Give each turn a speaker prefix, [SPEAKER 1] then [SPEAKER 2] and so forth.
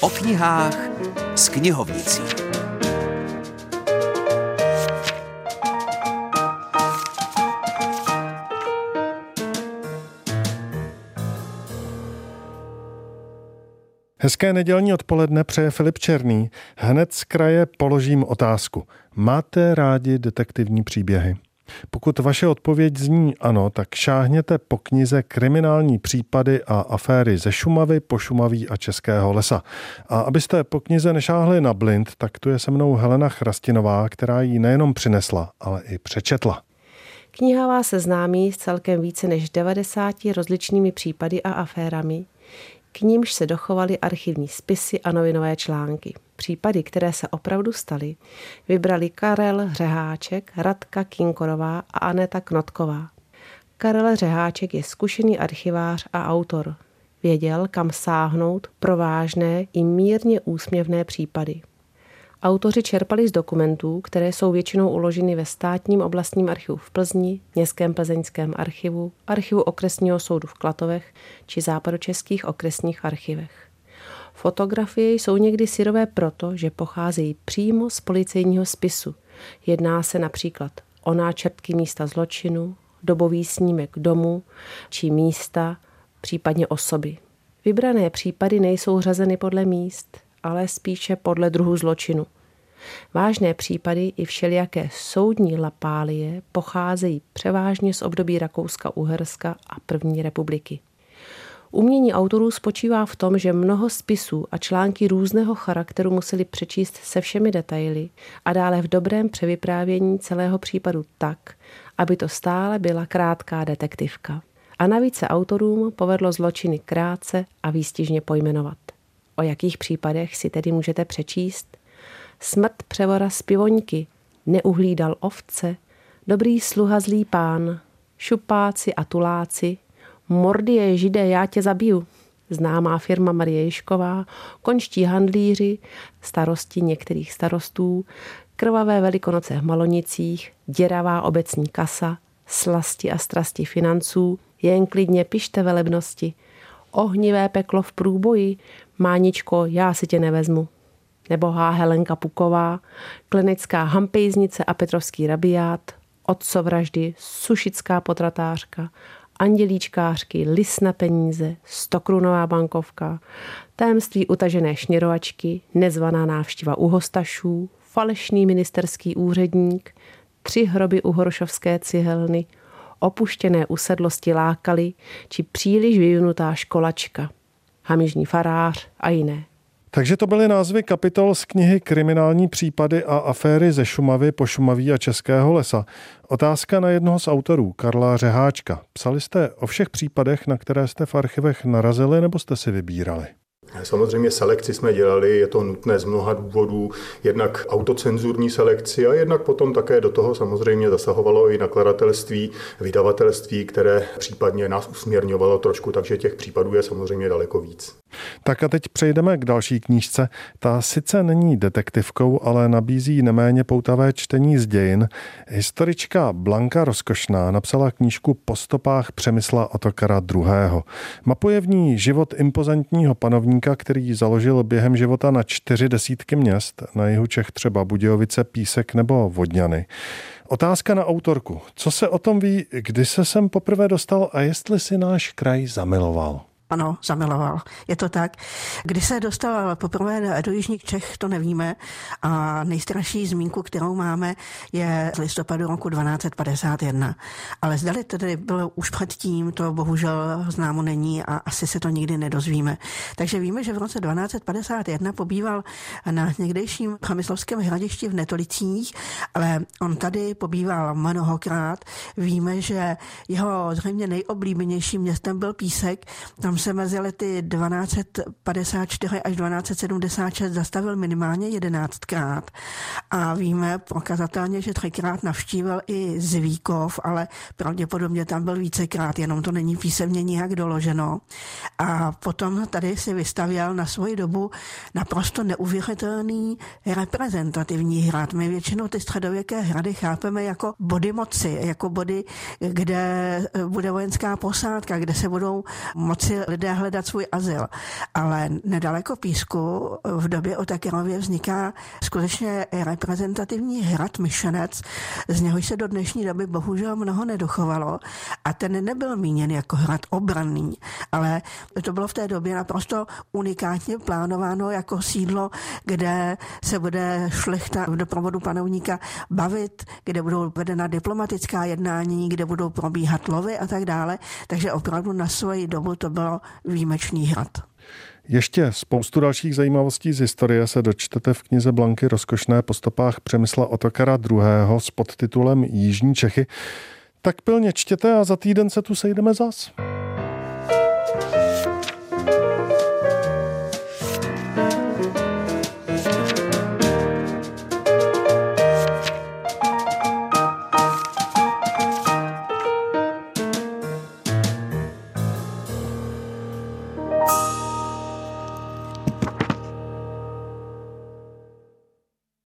[SPEAKER 1] O knihách s knihovnicí.
[SPEAKER 2] Hezké nedělní odpoledne přeje Filip Černý. Hned z kraje položím otázku. Máte rádi detektivní příběhy? Pokud vaše odpověď zní ano, tak šáhněte po knize Kriminální případy a aféry ze Šumavy, Pošumaví a Českého lesa. A abyste po knize nešáhli na blind, tak tu je se mnou Helena Chrastinová, která ji nejenom přinesla, ale i přečetla.
[SPEAKER 3] Kniha vás seznámí s celkem více než 90 rozličnými případy a aférami, k nímž se dochovaly archivní spisy a novinové články. Případy, které se opravdu staly, vybrali Karel Řeháček, Radka Kinkorová a Aneta Knotková. Karel Řeháček je zkušený archivář a autor. Věděl, kam sáhnout pro vážné i mírně úsměvné případy. Autoři čerpali z dokumentů, které jsou většinou uloženy ve státním oblastním archivu v Plzni, Městském plzeňském archivu, archivu okresního soudu v Klatovech či západočeských okresních archivech. Fotografie jsou někdy syrové proto, že pocházejí přímo z policejního spisu. Jedná se například o náčrtky místa zločinu, dobový snímek domu či místa, případně osoby. Vybrané případy nejsou řazeny podle míst, ale spíše podle druhu zločinu. Vážné případy i všelijaké soudní lapálie pocházejí převážně z období Rakouska-Uherska a první republiky. Umění autorů spočívá v tom, že mnoho spisů a články různého charakteru museli přečíst se všemi detaily a dále v dobrém převyprávění celého případu tak, aby to stále byla krátká detektivka. A navíc se autorům povedlo zločiny krátce a výstižně pojmenovat. O jakých případech si tedy můžete přečíst? Smrt převora z pivoňky, neuhlídal ovce, dobrý sluha zlý pán, šupáci a tuláci, Mordie židé, já tě zabiju. Známá firma Marie Ježková, končtí handlíři, starosti některých starostů, krvavé velikonoce v Malonicích, děravá obecní kasa, slasti a strasti financů, jen klidně pište velebnosti, ohnivé peklo v průboji, máničko, já si tě nevezmu. Nebohá Helenka Puková, klinická hampejznice a Petrovský rabiát, otcovraždy, sušická potratářka, andělíčkářky, lis na peníze, stokrunová bankovka, tajemství utažené šněrovačky, nezvaná návštěva u hostašů, falešný ministerský úředník, tři hroby u Horošovské cihelny, opuštěné usedlosti lákaly či příliš vyvinutá školačka, hamižní farář a jiné.
[SPEAKER 2] Takže to byly názvy kapitol z knihy Kriminální případy a aféry ze Šumavy, Pošumaví a Českého lesa. Otázka na jednoho z autorů, Karla Řeháčka. Psali jste o všech případech, na které jste v archivech narazili, nebo jste si vybírali?
[SPEAKER 4] Samozřejmě selekci jsme dělali, je to nutné z mnoha důvodů, jednak autocenzurní selekci a jednak potom také do toho samozřejmě zasahovalo i nakladatelství, vydavatelství, které případně nás usměrňovalo trošku, takže těch případů je samozřejmě daleko víc.
[SPEAKER 2] Tak a teď přejdeme k další knížce. Ta sice není detektivkou, ale nabízí neméně poutavé čtení z dějin. Historička Blanka Rozkošná napsala knížku Po stopách Přemysla Otokara II. Mapuje v ní život impozantního panovníka, který založil během života na čtyři desítky měst, na jihu Čech třeba Budějovice, Písek nebo Vodňany. Otázka na autorku. Co se o tom ví, kdy se sem poprvé dostal a jestli si náš kraj zamiloval?
[SPEAKER 5] Ano, zamiloval. Je to tak. Kdy se dostal poprvé do Jižních Čech, to nevíme. A nejstarší zmínku, kterou máme, je z listopadu roku 1251. Ale zdali tedy bylo už předtím, to bohužel známo není a asi se to nikdy nedozvíme. Takže víme, že v roce 1251 pobýval na někdejším Přemyslovském hradišti v Netolicích, ale on tady pobýval mnohokrát. Víme, že jeho zřejmě nejoblíbenějším městem byl Písek. Tam se mezi lety 1254 až 1276 zastavil minimálně jedenáctkrát a víme prokazatelně, že třikrát navštívil i Zvíkov, ale pravděpodobně tam byl vícekrát, jenom to není písemně nijak doloženo. A potom tady si vystavěl na svoji dobu naprosto neuvěřitelný reprezentativní hrad. My většinou ty středověké hrady chápeme jako body moci, jako body, kde bude vojenská posádka, kde se budou moci lidé hledat svůj azyl. Ale nedaleko Písku v době o Takerově vzniká skutečně reprezentativní hrad Myšenec, z něhož se do dnešní doby bohužel mnoho nedochovalo a ten nebyl míněn jako hrad obranný, ale to bylo v té době naprosto unikátně plánováno jako sídlo, kde se bude šlechta v doprovodu panovníka bavit, kde budou vedena diplomatická jednání, kde budou probíhat lovy a tak dále. Takže opravdu na svoji dobu to bylo výjimečný hrad.
[SPEAKER 2] Ještě spoustu dalších zajímavostí z historie se dočtete v knize Blanky rozkošné po stopách Přemysla Otokara II. s podtitulem Jižní Čechy. Tak pilně čtěte a za týden se tu sejdeme zas.